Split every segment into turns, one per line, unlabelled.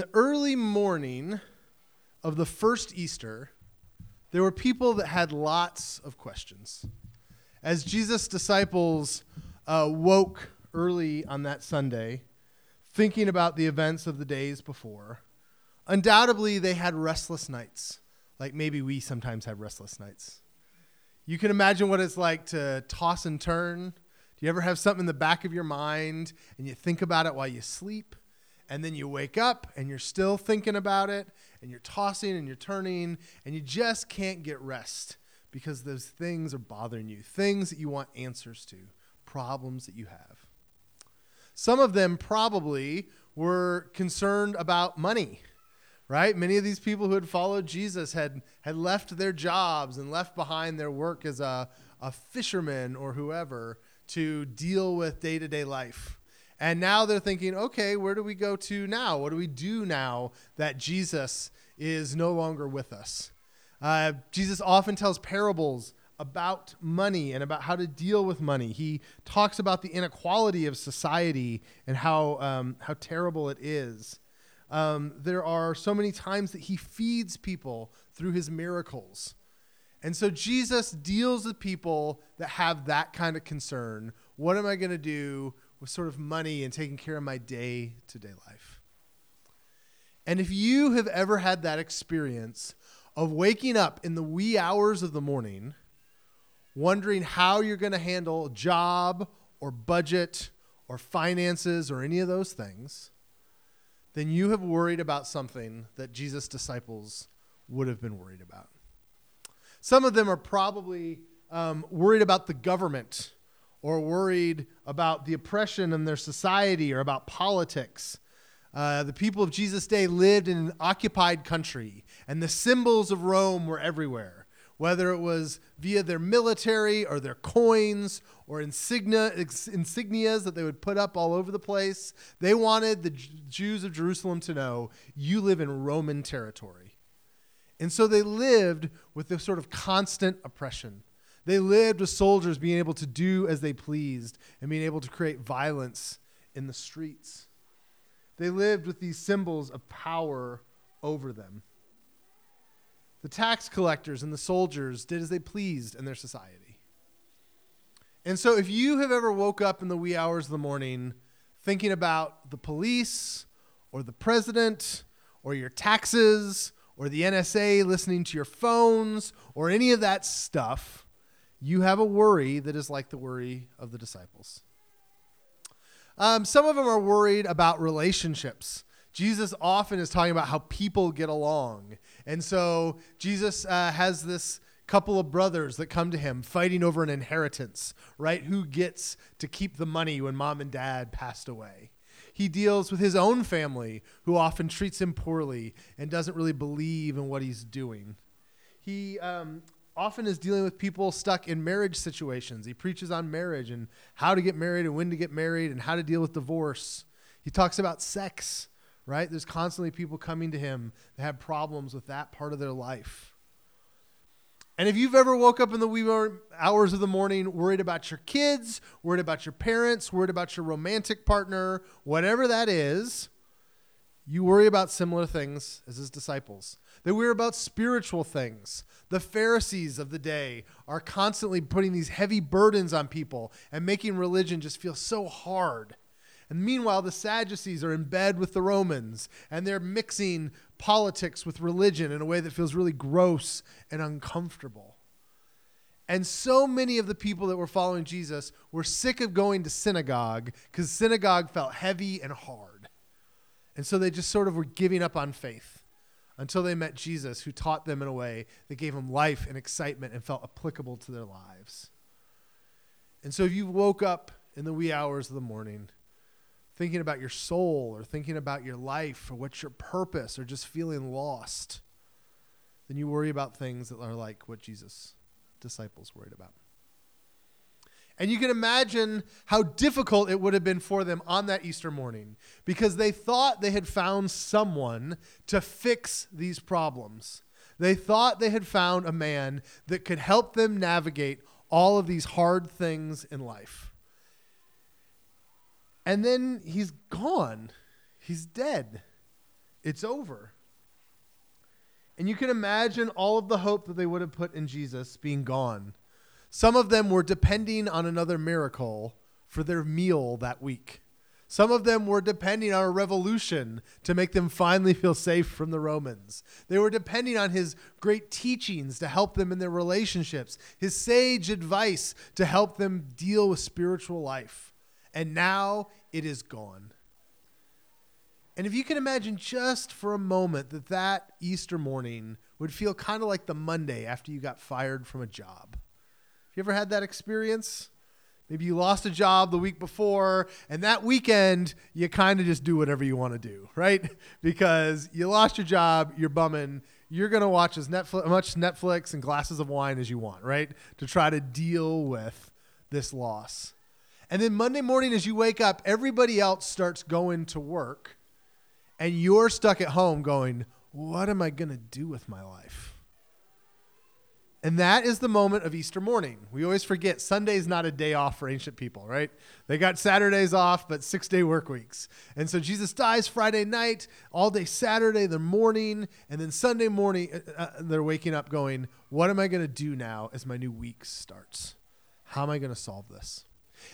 the early morning of the first Easter, there were people that had lots of questions. As Jesus' disciples uh, woke early on that Sunday, thinking about the events of the days before, undoubtedly they had restless nights, like maybe we sometimes have restless nights. You can imagine what it's like to toss and turn. Do you ever have something in the back of your mind and you think about it while you sleep? And then you wake up and you're still thinking about it and you're tossing and you're turning and you just can't get rest because those things are bothering you, things that you want answers to, problems that you have. Some of them probably were concerned about money, right? Many of these people who had followed Jesus had, had left their jobs and left behind their work as a, a fisherman or whoever to deal with day to day life. And now they're thinking, okay, where do we go to now? What do we do now that Jesus is no longer with us? Uh, Jesus often tells parables about money and about how to deal with money. He talks about the inequality of society and how, um, how terrible it is. Um, there are so many times that he feeds people through his miracles. And so Jesus deals with people that have that kind of concern. What am I going to do with sort of money and taking care of my day to day life? And if you have ever had that experience of waking up in the wee hours of the morning, wondering how you're going to handle job or budget or finances or any of those things, then you have worried about something that Jesus' disciples would have been worried about. Some of them are probably um, worried about the government or worried about the oppression in their society or about politics. Uh, the people of Jesus' day lived in an occupied country, and the symbols of Rome were everywhere, whether it was via their military or their coins or insignia, insignias that they would put up all over the place. They wanted the Jews of Jerusalem to know you live in Roman territory. And so they lived with this sort of constant oppression. They lived with soldiers being able to do as they pleased and being able to create violence in the streets. They lived with these symbols of power over them. The tax collectors and the soldiers did as they pleased in their society. And so, if you have ever woke up in the wee hours of the morning thinking about the police or the president or your taxes or the NSA listening to your phones or any of that stuff, you have a worry that is like the worry of the disciples. Um, some of them are worried about relationships. Jesus often is talking about how people get along. And so Jesus uh, has this couple of brothers that come to him fighting over an inheritance, right? Who gets to keep the money when mom and dad passed away? He deals with his own family, who often treats him poorly and doesn't really believe in what he's doing. He um, often is dealing with people stuck in marriage situations. He preaches on marriage and how to get married and when to get married and how to deal with divorce. He talks about sex, right? There's constantly people coming to him that have problems with that part of their life. And if you've ever woke up in the wee hours of the morning worried about your kids, worried about your parents, worried about your romantic partner, whatever that is, you worry about similar things as his disciples. They worry about spiritual things. The Pharisees of the day are constantly putting these heavy burdens on people and making religion just feel so hard. And meanwhile, the Sadducees are in bed with the Romans and they're mixing politics with religion in a way that feels really gross and uncomfortable. And so many of the people that were following Jesus were sick of going to synagogue because synagogue felt heavy and hard. And so they just sort of were giving up on faith until they met Jesus, who taught them in a way that gave them life and excitement and felt applicable to their lives. And so if you woke up in the wee hours of the morning thinking about your soul or thinking about your life or what's your purpose or just feeling lost, then you worry about things that are like what Jesus' disciples worried about. And you can imagine how difficult it would have been for them on that Easter morning because they thought they had found someone to fix these problems. They thought they had found a man that could help them navigate all of these hard things in life. And then he's gone, he's dead. it's over. And you can imagine all of the hope that they would have put in Jesus being gone. Some of them were depending on another miracle for their meal that week. Some of them were depending on a revolution to make them finally feel safe from the Romans. They were depending on his great teachings to help them in their relationships, his sage advice to help them deal with spiritual life. And now it is gone. And if you can imagine just for a moment that that Easter morning would feel kind of like the Monday after you got fired from a job. You ever had that experience? Maybe you lost a job the week before, and that weekend you kind of just do whatever you want to do, right? Because you lost your job, you're bumming. You're going to watch as Netflix, much Netflix and glasses of wine as you want, right? To try to deal with this loss. And then Monday morning, as you wake up, everybody else starts going to work and you're stuck at home going, What am I going to do with my life? And that is the moment of Easter morning. We always forget Sunday's not a day off for ancient people, right? They got Saturdays off, but six day work weeks. And so Jesus dies Friday night, all day Saturday, the morning, and then Sunday morning, uh, uh they're waking up going, What am I going to do now as my new week starts? How am I going to solve this?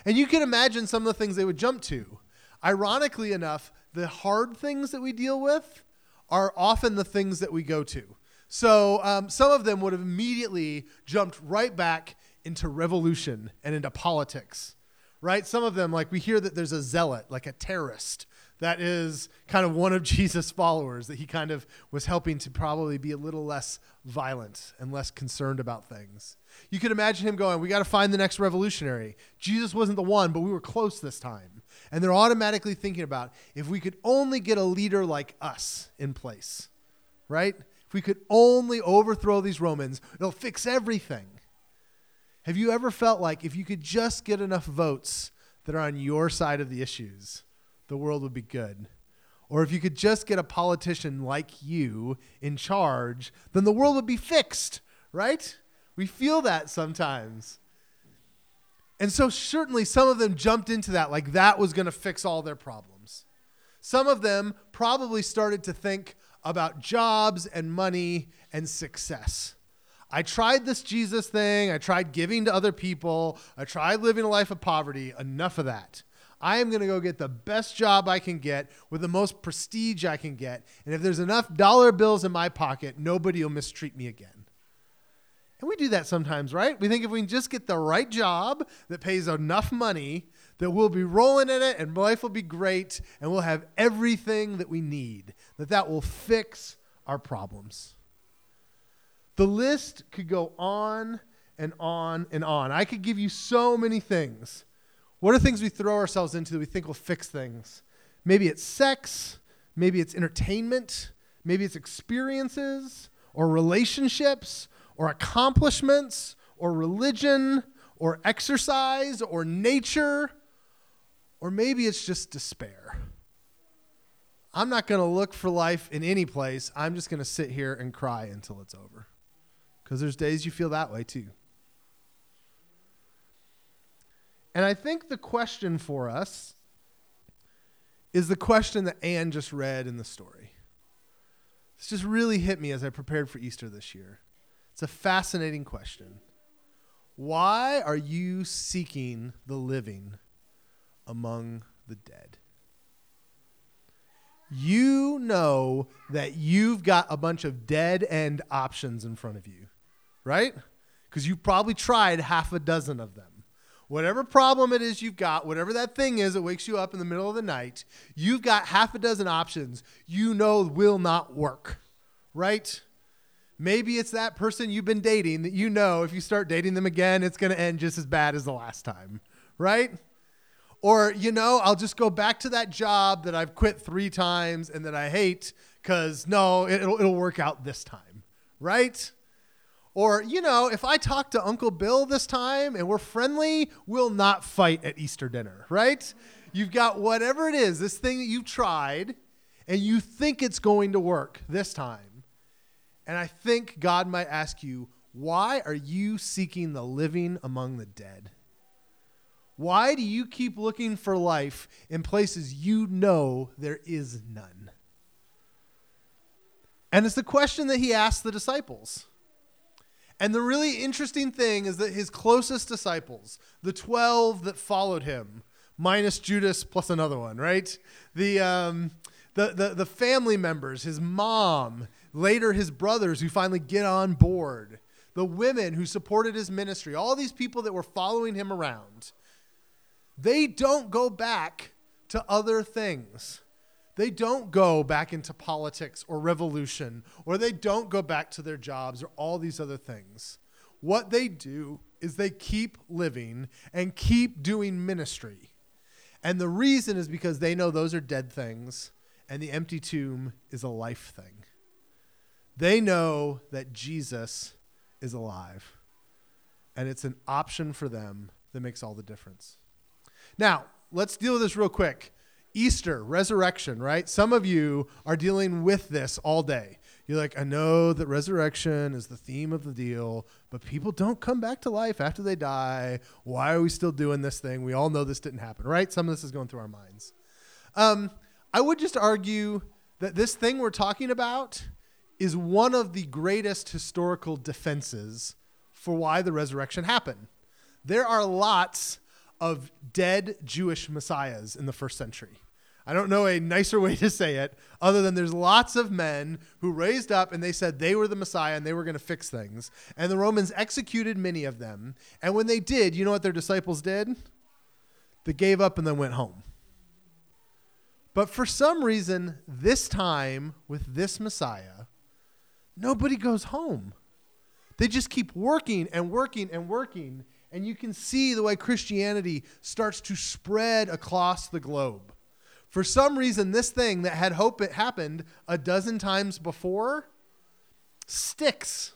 And you can imagine some of the things they would jump to. Ironically enough, the hard things that we deal with are often the things that we go to. So um, some of them would have immediately jumped right back into revolution and into politics, right? Some of them, like we hear that there's a zealot, like a terrorist, that is kind of one of Jesus' followers that he kind of was helping to probably be a little less violent and less concerned about things. You can imagine him going, We got to find the next revolutionary. Jesus wasn't the one, but we were close this time. And they're automatically thinking about if we could only get a leader like us in place, right? If we could only overthrow these Romans, it'll fix everything. Have you ever felt like if you could just get enough votes that are on your side of the issues, the world would be good? Or if you could just get a politician like you in charge, then the world would be fixed, right? We feel that sometimes. And so, certainly, some of them jumped into that like that was going to fix all their problems. Some of them probably started to think about jobs and money and success. I tried this Jesus thing. I tried giving to other people. I tried living a life of poverty. Enough of that. I am going to go get the best job I can get with the most prestige I can get. And if there's enough dollar bills in my pocket, nobody will mistreat me again. And we do that sometimes, right? We think if we can just get the right job that pays enough money, that we'll be rolling in it and life will be great and we'll have everything that we need, that that will fix our problems. The list could go on and on and on. I could give you so many things. What are things we throw ourselves into that we think will fix things? Maybe it's sex, maybe it's entertainment, maybe it's experiences or relationships or accomplishments or religion or exercise or nature, or maybe it's just despair. I'm not going to look for life in any place. I'm just going to sit here and cry until it's over. Because there's days you feel that way too. And I think the question for us is the question that Anne just read in the story. This just really hit me as I prepared for Easter this year. It's a fascinating question. Why are you seeking the living among the dead? You know that you've got a bunch of dead end options in front of you, right? Because you've probably tried half a dozen of them. Whatever problem it is you've got, whatever that thing is that wakes you up in the middle of the night, you've got half a dozen options you know will not work, right? Maybe it's that person you've been dating that you know if you start dating them again, it's going to end just as bad as the last time, right? Or, you know, I'll just go back to that job that I've quit three times and that I hate because no, it'll, it'll work out this time, right? Or, you know, if I talk to Uncle Bill this time and we're friendly, we'll not fight at Easter dinner, right? You've got whatever it is, this thing that you've tried, and you think it's going to work this time and I think God might ask you, why are you seeking the living among the dead? Why do you keep looking for life in places you know there is none? And it's the question that he asked the disciples. And the really interesting thing is that his closest disciples, the 12 that followed him, minus Judas plus another one, right? The, um, the, the, the family members, his mom, later his brothers who finally get on board, the women who supported his ministry, all these people that were following him around, they don't go back to other things. They don't go back into politics or revolution, or they don't go back to their jobs or all these other things. What they do is they keep living and keep doing ministry. And the reason is because they know those are dead things and the empty tomb is a life thing. They know that Jesus is alive. And it's an option for them that makes all the difference. Now, let's deal with this real quick. Easter, resurrection, right? Some of you are dealing with this all day. You're like, I know that resurrection is the theme of the deal, but people don't come back to life after they die. Why are we still doing this thing? We all know this didn't happen, right? Some of this is going through our minds. Um, I would just argue that this thing we're talking about is one of the greatest historical defenses for why the resurrection happened. There are lots of dead Jewish messiahs in the first century. I don't know a nicer way to say it other than there's lots of men who raised up and they said they were the Messiah and they were going to fix things. And the Romans executed many of them. And when they did, you know what their disciples did? They gave up and then went home. But for some reason, this time with this Messiah, nobody goes home. They just keep working and working and working. And you can see the way Christianity starts to spread across the globe. For some reason, this thing that had hope it happened a dozen times before sticks.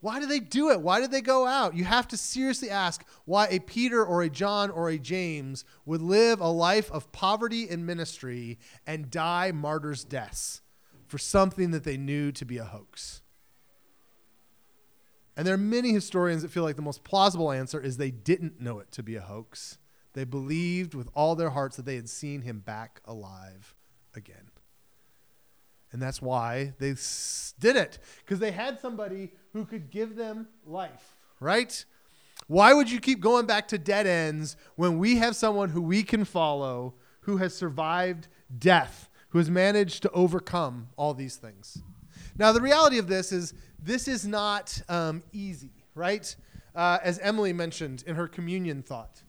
Why do they do it? Why did they go out? You have to seriously ask why a Peter or a John or a James would live a life of poverty and ministry and die martyrs' deaths for something that they knew to be a hoax. And there are many historians that feel like the most plausible answer is they didn't know it to be a hoax. They believed with all their hearts that they had seen him back alive again. And that's why they did it, because they had somebody who could give them life, right? Why would you keep going back to dead ends when we have someone who we can follow who has survived death, who has managed to overcome all these things? Now, the reality of this is this is not um, easy, right? Uh, as Emily mentioned in her communion thought.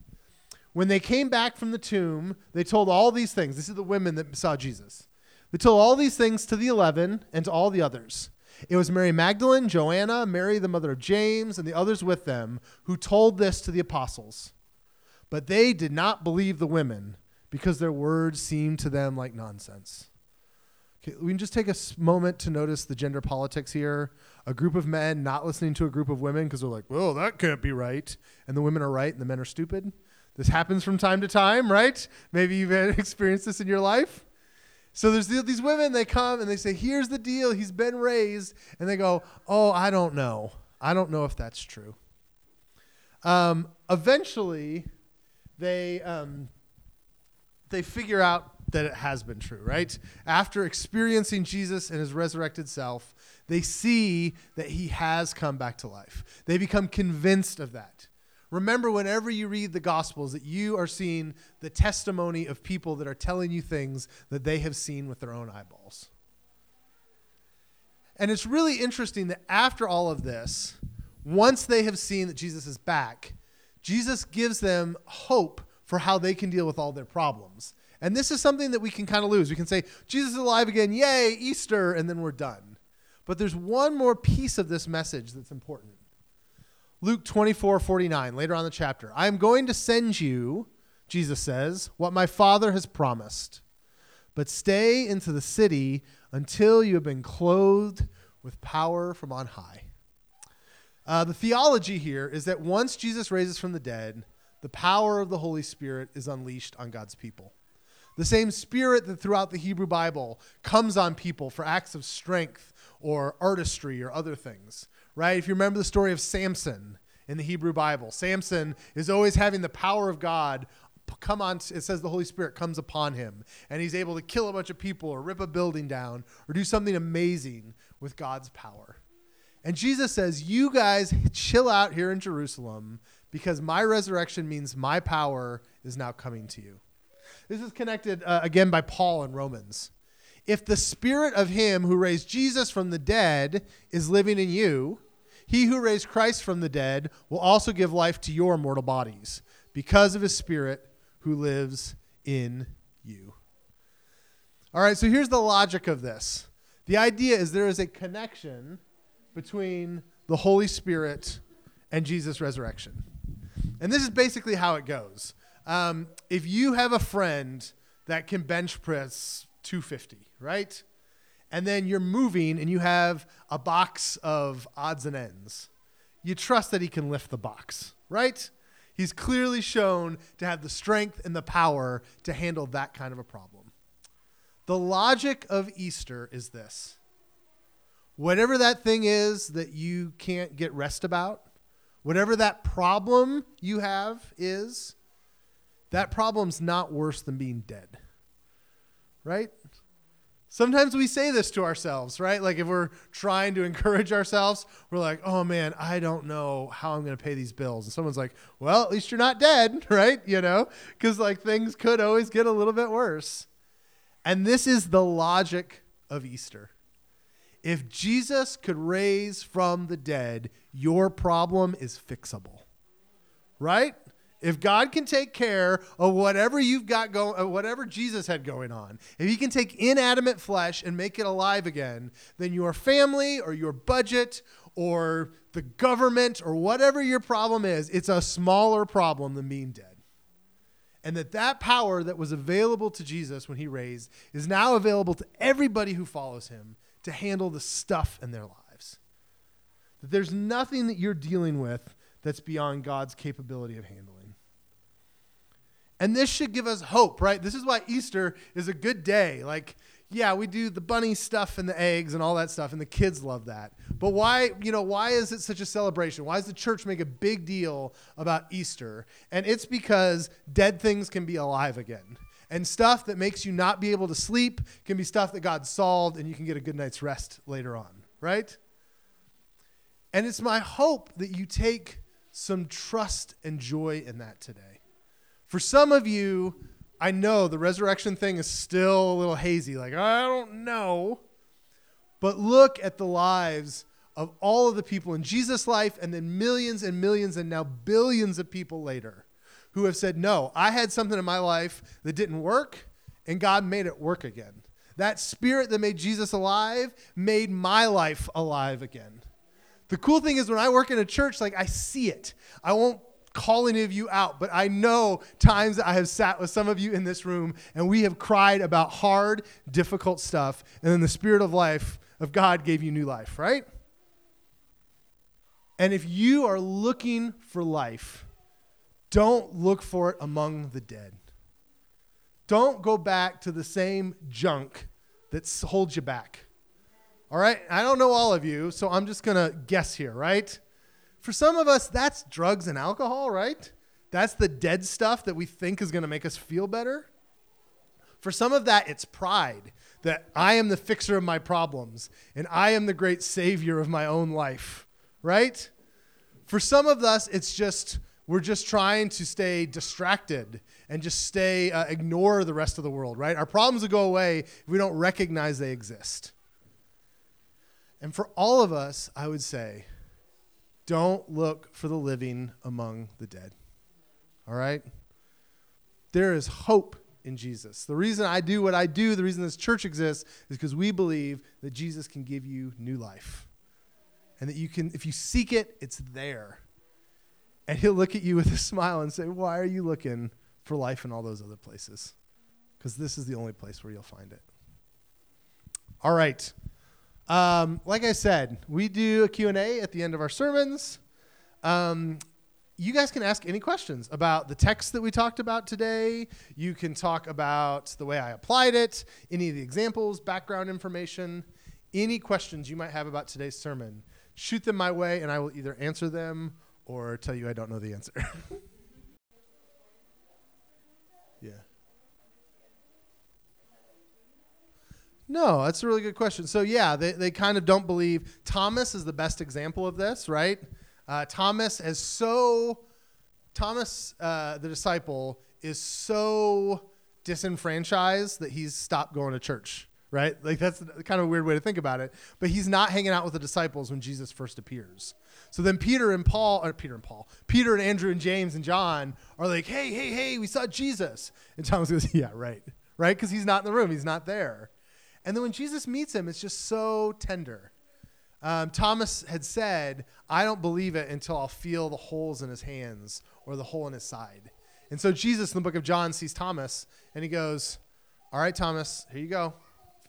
When they came back from the tomb, they told all these things. This is the women that saw Jesus. They told all these things to the eleven and to all the others. It was Mary Magdalene, Joanna, Mary, the mother of James, and the others with them who told this to the apostles. But they did not believe the women because their words seemed to them like nonsense. We can just take a moment to notice the gender politics here. A group of men not listening to a group of women because they're like, well, that can't be right. And the women are right and the men are stupid. This happens from time to time, right? Maybe you've experienced this in your life. So there's these women, they come and they say, Here's the deal. He's been raised. And they go, Oh, I don't know. I don't know if that's true. Um, eventually, they, um, they figure out that it has been true, right? After experiencing Jesus and his resurrected self, they see that he has come back to life. They become convinced of that. Remember, whenever you read the Gospels, that you are seeing the testimony of people that are telling you things that they have seen with their own eyeballs. And it's really interesting that after all of this, once they have seen that Jesus is back, Jesus gives them hope for how they can deal with all their problems. And this is something that we can kind of lose. We can say, Jesus is alive again, yay, Easter, and then we're done. But there's one more piece of this message that's important. Luke 24, 49, later on the chapter. I am going to send you, Jesus says, what my Father has promised. But stay into the city until you have been clothed with power from on high. Uh, the theology here is that once Jesus raises from the dead, the power of the Holy Spirit is unleashed on God's people. The same spirit that throughout the Hebrew Bible comes on people for acts of strength or artistry or other things right? If you remember the story of Samson in the Hebrew Bible, Samson is always having the power of God come on. It says the Holy Spirit comes upon him, and he's able to kill a bunch of people, or rip a building down, or do something amazing with God's power. And Jesus says, "You guys chill out here in Jerusalem, because my resurrection means my power is now coming to you." This is connected uh, again by Paul in Romans. If the spirit of him who raised Jesus from the dead is living in you, he who raised Christ from the dead will also give life to your mortal bodies because of his spirit who lives in you. All right, so here's the logic of this. The idea is there is a connection between the Holy Spirit and Jesus' resurrection. And this is basically how it goes. Um, if you have a friend that can bench press 250, right? and then you're moving and you have a box of odds and ends, you trust that he can lift the box, right? He's clearly shown to have the strength and the power to handle that kind of a problem. The logic of Easter is this whatever that thing is that you can't get rest about, whatever that problem you have is, that problem's not worse than being dead. Right? Sometimes we say this to ourselves, right? Like if we're trying to encourage ourselves, we're like, oh man, I don't know how I'm going to pay these bills. And someone's like, well, at least you're not dead, right? You know, because like things could always get a little bit worse. And this is the logic of Easter. If Jesus could raise from the dead, your problem is fixable, right? If God can take care of whatever you've got going, uh, whatever Jesus had going on, if He can take inanimate flesh and make it alive again, then your family or your budget or the government or whatever your problem is, it's a smaller problem than being dead. And that that power that was available to Jesus when He raised is now available to everybody who follows Him to handle the stuff in their lives. That there's nothing that you're dealing with that's beyond God's capability of handling. And this should give us hope, right? This is why Easter is a good day. Like, yeah, we do the bunny stuff and the eggs and all that stuff, and the kids love that. But why, you know, why is it such a celebration? Why does the church make a big deal about Easter? And it's because dead things can be alive again. And stuff that makes you not be able to sleep can be stuff that God solved, and you can get a good night's rest later on, right? And it's my hope that you take some trust and joy in that today. For some of you, I know the resurrection thing is still a little hazy. Like, I don't know. But look at the lives of all of the people in Jesus' life and then millions and millions and now billions of people later who have said, No, I had something in my life that didn't work and God made it work again. That spirit that made Jesus alive made my life alive again. The cool thing is when I work in a church, like I see it. I won't call any of you out, but I know times that I have sat with some of you in this room and we have cried about hard, difficult stuff, and then the Spirit of life of God gave you new life, right? And if you are looking for life, don't look for it among the dead. Don't go back to the same junk that holds you back. All right? I don't know all of you, so I'm just going to guess here, right? For some of us, that's drugs and alcohol, right? That's the dead stuff that we think is going to make us feel better. For some of that, it's pride that I am the fixer of my problems and I am the great savior of my own life, right? For some of us, it's just we're just trying to stay distracted and just stay uh, ignore the rest of the world, right? Our problems will go away if we don't recognize they exist. And for all of us, I would say, don't look for the living among the dead. All right? There is hope in Jesus. The reason I do what I do, the reason this church exists, is because we believe that Jesus can give you new life. And that you can, if you seek it, it's there. And he'll look at you with a smile and say, Why are you looking for life in all those other places? Because this is the only place where you'll find it. All right. Um, like I said, we do a Q&A at the end of our sermons. Um, you guys can ask any questions about the text that we talked about today. You can talk about the way I applied it, any of the examples, background information, any questions you might have about today's sermon. Shoot them my way, and I will either answer them or tell you I don't know the answer. No, that's a really good question. So, yeah, they, they kind of don't believe. Thomas is the best example of this, right? Uh, Thomas is so, Thomas, uh, the disciple, is so disenfranchised that he's stopped going to church, right? Like, that's kind of a weird way to think about it. But he's not hanging out with the disciples when Jesus first appears. So then Peter and Paul, or Peter and Paul, Peter and Andrew and James and John are like, hey, hey, hey, we saw Jesus. And Thomas goes, yeah, right, right? Because he's not in the room, he's not there. And then when Jesus meets him, it's just so tender. Um, Thomas had said, I don't believe it until I'll feel the holes in his hands or the hole in his side. And so Jesus in the book of John sees Thomas and he goes, All right, Thomas, here you go.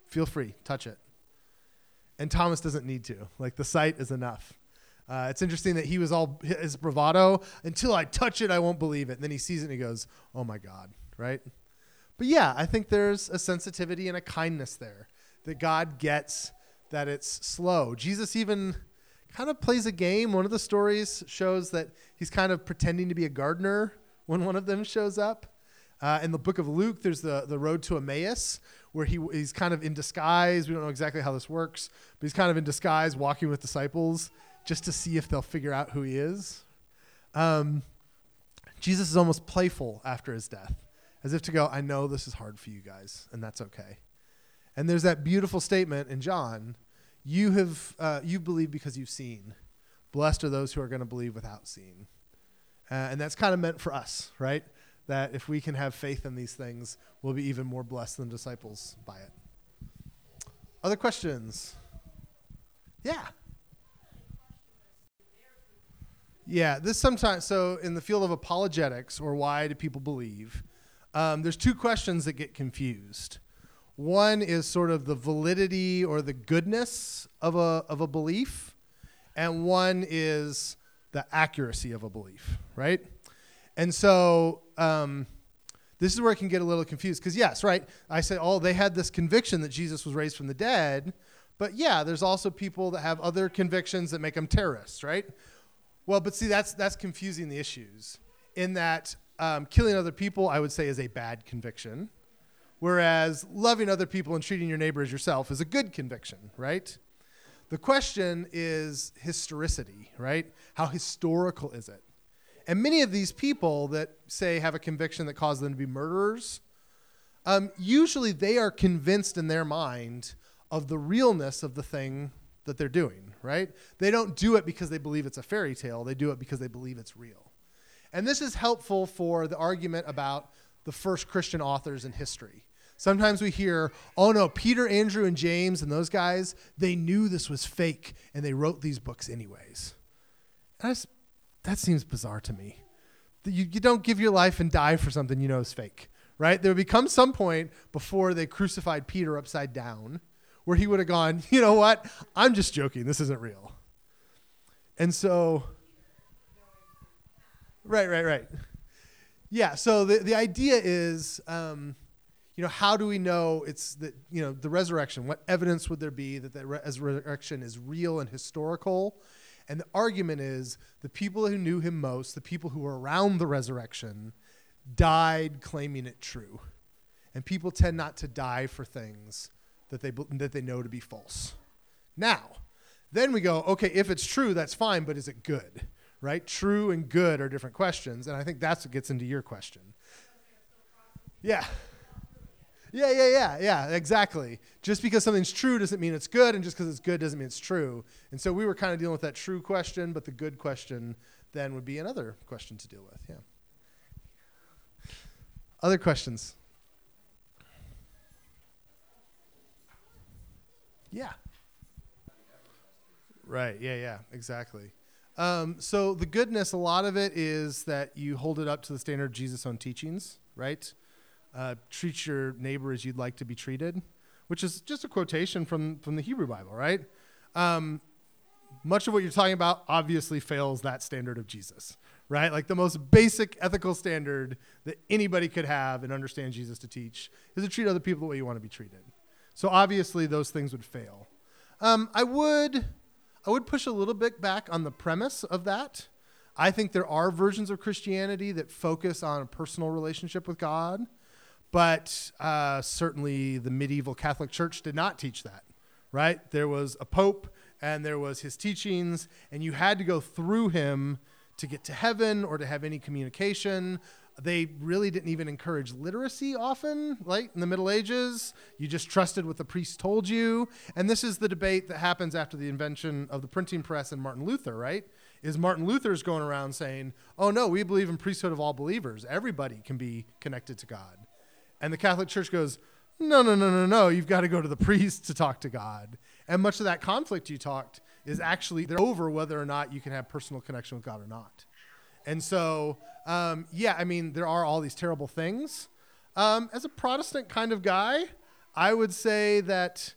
Feel free, touch it. And Thomas doesn't need to. Like the sight is enough. Uh, it's interesting that he was all his bravado. Until I touch it, I won't believe it. And then he sees it and he goes, Oh my God, right? But yeah, I think there's a sensitivity and a kindness there that God gets that it's slow. Jesus even kind of plays a game. One of the stories shows that he's kind of pretending to be a gardener when one of them shows up. Uh, in the book of Luke, there's the, the road to Emmaus, where he, he's kind of in disguise. We don't know exactly how this works, but he's kind of in disguise walking with disciples just to see if they'll figure out who he is. Um, Jesus is almost playful after his death, as if to go, I know this is hard for you guys, and that's okay. And there's that beautiful statement in John you have uh, you believe because you've seen. Blessed are those who are going to believe without seeing. Uh, and that's kind of meant for us, right? That if we can have faith in these things, we'll be even more blessed than disciples by it. Other questions? Yeah. Yeah, this sometimes, so in the field of apologetics or why do people believe, um, there's two questions that get confused. One is sort of the validity or the goodness of a, of a belief, and one is the accuracy of a belief, right? And so um, this is where it can get a little confused because, yes, right, I say, oh, they had this conviction that Jesus was raised from the dead, but yeah, there's also people that have other convictions that make them terrorists, right? Well, but see, that's, that's confusing the issues in that um, killing other people, I would say, is a bad conviction whereas loving other people and treating your neighbor as yourself is a good conviction, right? The question is historicity, right? How historical is it? And many of these people that say have a conviction that causes them to be murderers, um, usually they are convinced in their mind of the realness of the thing that they're doing, right? They don't do it because they believe it's a fairy tale, they do it because they believe it's real. And this is helpful for the argument about the first Christian authors in history. Sometimes we hear, oh no, Peter, Andrew, and James and those guys, they knew this was fake and they wrote these books anyways. Just, that seems bizarre to me. You, you don't give your life and die for something you know is fake, right? There would become some point before they crucified Peter upside down where he would have gone, you know what? I'm just joking. This isn't real. And so, right, right, right. Yeah, so the, the idea is um, you know, how do we know it's that, you know, the resurrection? What evidence would there be that the resurrection is real and historical? And the argument is the people who knew him most, the people who were around the resurrection, died claiming it true. And people tend not to die for things that they, that they know to be false. Now, then we go, okay, if it's true, that's fine, but is it good? Right? True and good are different questions. And I think that's what gets into your question. Yeah. Yeah, yeah, yeah, yeah, exactly. Just because something's true doesn't mean it's good, and just because it's good doesn't mean it's true. And so we were kind of dealing with that true question, but the good question then would be another question to deal with. Yeah. Other questions? Yeah. Right, yeah, yeah, exactly. Um, so the goodness, a lot of it is that you hold it up to the standard of Jesus' own teachings, right? uh, treat your neighbor as you'd like to be treated, which is just a quotation from, from the Hebrew Bible, right? Um, much of what you're talking about obviously fails that standard of Jesus, right? Like the most basic ethical standard that anybody could have and understand Jesus to teach is to treat other people the way you want to be treated. So obviously those things would fail. Um, I would I would push a little bit back on the premise of that. I think there are versions of Christianity that focus on a personal relationship with God. but uh, certainly the medieval Catholic Church did not teach that, right? There was a pope and there was his teachings, and you had to go through him to get to heaven or to have any communication. They really didn't even encourage literacy often, like in the Middle Ages. You just trusted what the priest told you. And this is the debate that happens after the invention of the printing press and Martin Luther, right? Is Martin Luther's going around saying, oh no, we believe in priesthood of all believers. Everybody can be connected to God. And the Catholic Church goes, no, no, no, no, no. You've got to go to the priest to talk to God. And much of that conflict you talked is actually they're over whether or not you can have personal connection with God or not. And so, um, yeah, I mean, there are all these terrible things. Um, as a Protestant kind of guy, I would say that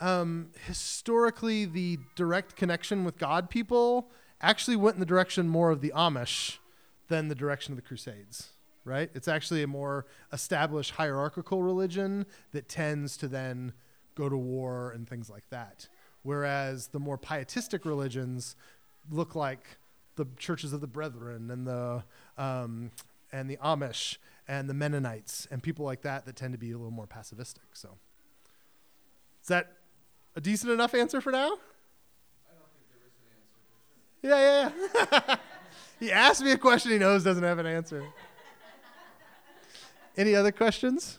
um, historically, the direct connection with God people actually went in the direction more of the Amish than the direction of the Crusades right? It's actually a more established hierarchical religion that tends to then go to war and things like that. Whereas the more pietistic religions look like the churches of the Brethren and the um, and the Amish and the Mennonites and people like that that tend to be a little more pacifistic. So, is that a decent enough answer for now? Yeah, yeah, yeah. he asked me a question he knows doesn't have an answer. Any other questions?